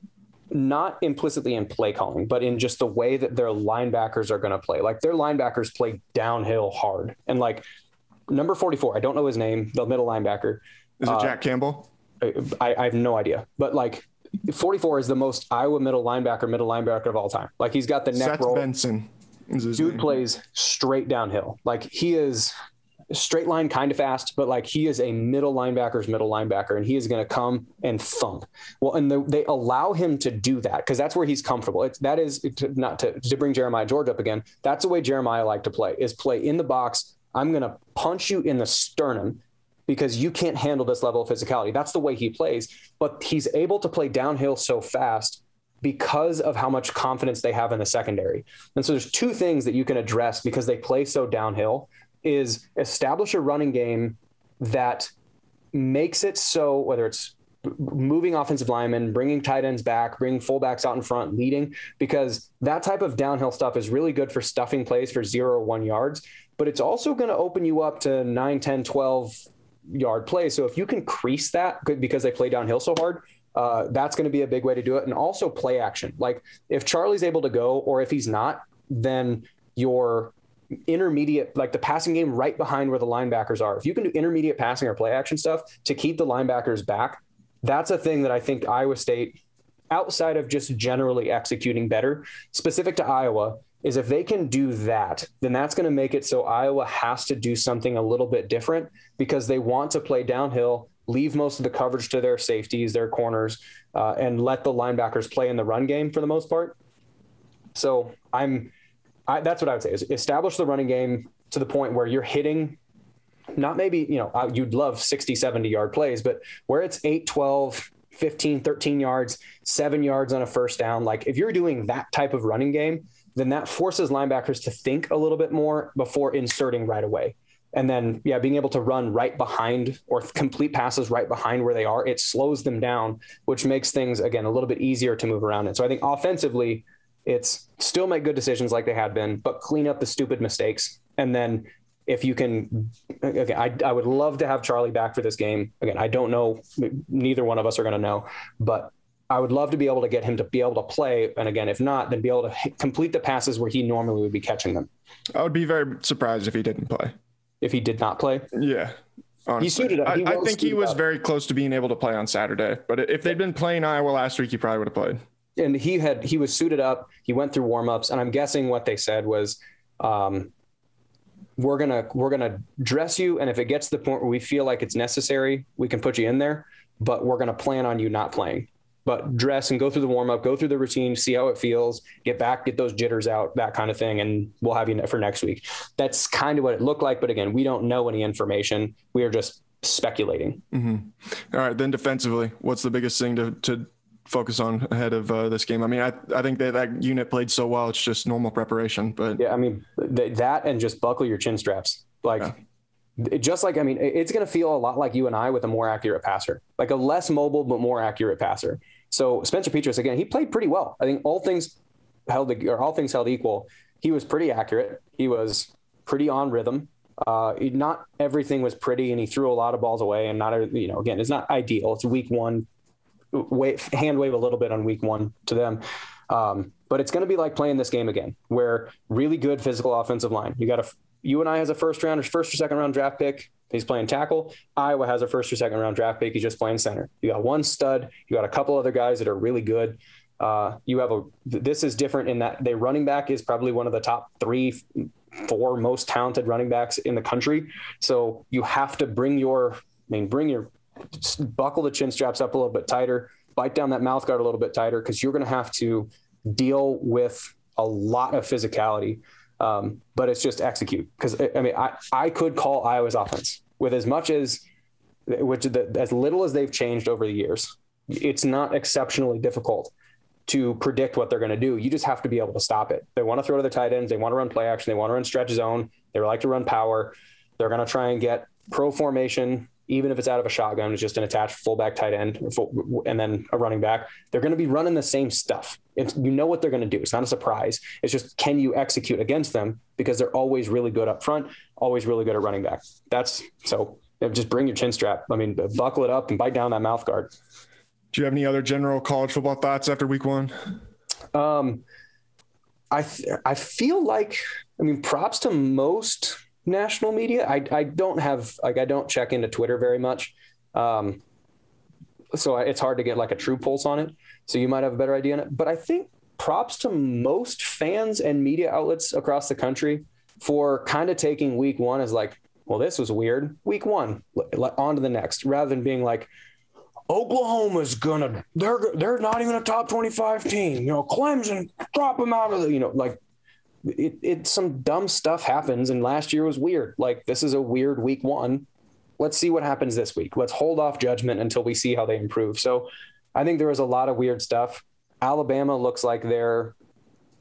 not implicitly in play calling, but in just the way that their linebackers are going to play. Like their linebackers play downhill hard, and like number forty-four, I don't know his name, the middle linebacker. Is it uh, Jack Campbell? I, I have no idea, but like 44 is the most Iowa middle linebacker, middle linebacker of all time. Like he's got the neck Seth roll. Benson. Dude name. plays straight downhill. Like he is straight line kind of fast, but like he is a middle linebacker's middle linebacker and he is going to come and thump. Well, and the, they allow him to do that because that's where he's comfortable. It's that is to, not to, to bring Jeremiah George up again. That's the way Jeremiah like to play is play in the box. I'm going to punch you in the sternum because you can't handle this level of physicality. That's the way he plays. But he's able to play downhill so fast because of how much confidence they have in the secondary. And so there's two things that you can address because they play so downhill is establish a running game that makes it so whether it's moving offensive linemen, bringing tight ends back, bringing fullbacks out in front, leading, because that type of downhill stuff is really good for stuffing plays for zero or one yards. But it's also going to open you up to 9, 10, 12, yard plays. So if you can crease that because they play downhill so hard, uh, that's going to be a big way to do it. And also play action. Like if Charlie's able to go, or if he's not, then your intermediate, like the passing game right behind where the linebackers are. If you can do intermediate passing or play action stuff to keep the linebackers back, that's a thing that I think Iowa State, outside of just generally executing better, specific to Iowa, is if they can do that, then that's going to make it so Iowa has to do something a little bit different because they want to play downhill, leave most of the coverage to their safeties, their corners, uh, and let the linebackers play in the run game for the most part. So I'm, I, that's what I would say is establish the running game to the point where you're hitting not maybe, you know, you'd love 60, 70 yard plays, but where it's 8, 12, 15, 13 yards, seven yards on a first down, like if you're doing that type of running game, then that forces linebackers to think a little bit more before inserting right away. And then, yeah, being able to run right behind or complete passes right behind where they are, it slows them down, which makes things, again, a little bit easier to move around. And so I think offensively, it's still make good decisions like they had been, but clean up the stupid mistakes. And then if you can, okay, I, I would love to have Charlie back for this game. Again, I don't know, neither one of us are going to know, but I would love to be able to get him to be able to play. And again, if not, then be able to complete the passes where he normally would be catching them. I would be very surprised if he didn't play. If he did not play? Yeah. Honestly. He suited up. He I, I, think he was up. very close to being able to play on Saturday. But if they'd been playing Iowa last week, he probably would have played. And he had he was suited up. He went through warmups, and I'm guessing what they said was, um, "We're gonna we're gonna dress you, and if it gets to the point where we feel like it's necessary, we can put you in there. But we're gonna plan on you not playing." but dress and go through the warm up, go through the routine, see how it feels, get back, get those jitters out, that kind of thing. And we'll have you for next week. That's kind of what it looked like. But again, we don't know any information. We are just speculating. Mm-hmm. All right. Then defensively, what's the biggest thing to, to focus on ahead of uh, this game? I mean, I, I think that that unit played so well. It's just normal preparation, but yeah, I mean th- that and just buckle your chin straps. Like, yeah just like I mean, it's going to feel a lot like UNI with a more accurate passer, like a less mobile but more accurate passer. So Spencer Petras again, he played pretty well. I think all things held or all things held equal, he was pretty accurate. He was pretty on rhythm. Uh, not everything was pretty, and he threw a lot of balls away. And not you know again, it's not ideal. It's week one. Wave, hand wave a little bit on week one to them. Um, but it's going to be like playing this game again, where really good physical offensive line. You got a UNI has a first round or first or second round draft pick. He's playing tackle. Iowa has a first or second round draft pick. He's just playing center. You got one stud. You got a couple other guys that are really good. Uh, you have a. This is different in that the running back is probably one of the top three, four most talented running backs in the country. So you have to bring your. I mean, bring your. Buckle the chin straps up a little bit tighter. Bite down that mouth guard a little bit tighter because you're going to have to deal with a lot of physicality. Um, but it's just execute because I mean I I could call Iowa's offense with as much as which the, as little as they've changed over the years. It's not exceptionally difficult to predict what they're going to do. You just have to be able to stop it. They want to throw to the tight ends. They want to run play action. They want to run stretch zone. They like to run power. They're going to try and get pro formation even if it's out of a shotgun, it's just an attached fullback tight end and then a running back. They're going to be running the same stuff. It's, you know what they're going to do. It's not a surprise. It's just can you execute against them because they're always really good up front, always really good at running back. That's so just bring your chin strap. I mean, buckle it up and bite down that mouth guard. Do you have any other general college football thoughts after week one? Um, I th- I feel like I mean props to most national media. I I don't have like I don't check into Twitter very much, um, so it's hard to get like a true pulse on it. So you might have a better idea on it. But I think props to most fans and media outlets across the country for kind of taking week one as like, well, this was weird. Week one, on to the next, rather than being like, Oklahoma's gonna they're they're not even a top 25 team. You know, Clemson drop them out of the, you know, like it, it some dumb stuff happens and last year was weird. Like this is a weird week one. Let's see what happens this week. Let's hold off judgment until we see how they improve. So I think there was a lot of weird stuff. Alabama looks like they're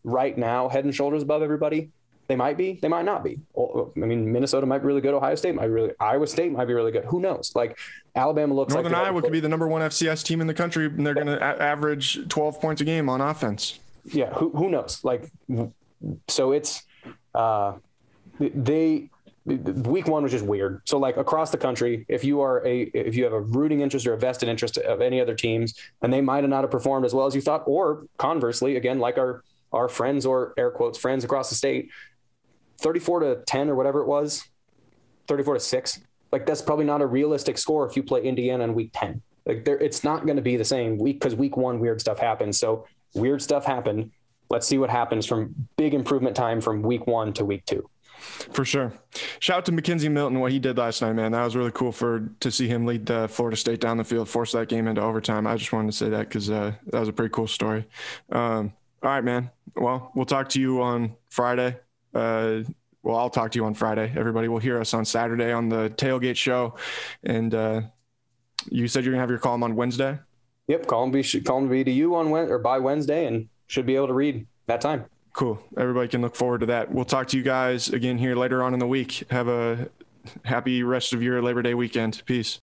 right now head and shoulders above everybody. They might be, they might not be. I mean, Minnesota might be really good. Ohio State might be really, Iowa State might be really good. Who knows? Like Alabama looks Northern like Iowa could be the number one FCS team in the country, and they're going to a- average 12 points a game on offense. Yeah, who who knows? Like, so it's uh, they week one was just weird. So like across the country, if you are a if you have a rooting interest or a vested interest of any other teams, and they might not have performed as well as you thought, or conversely, again, like our our friends or air quotes friends across the state, 34 to 10 or whatever it was, 34 to 6. Like that's probably not a realistic score if you play Indiana in week 10. Like there, it's not going to be the same week because week one weird stuff happens. So weird stuff happened. Let's see what happens from big improvement time from week one to week two. For sure. Shout out to McKenzie Milton, what he did last night, man. That was really cool for to see him lead the Florida State down the field, force that game into overtime. I just wanted to say that because uh, that was a pretty cool story. Um, all right, man. Well, we'll talk to you on Friday. Uh, well, I'll talk to you on Friday. Everybody will hear us on Saturday on the tailgate show. And uh, you said you're gonna have your column on Wednesday. Yep, column be column be to you on Wednesday or by Wednesday, and should be able to read that time. Cool. Everybody can look forward to that. We'll talk to you guys again here later on in the week. Have a happy rest of your Labor Day weekend. Peace.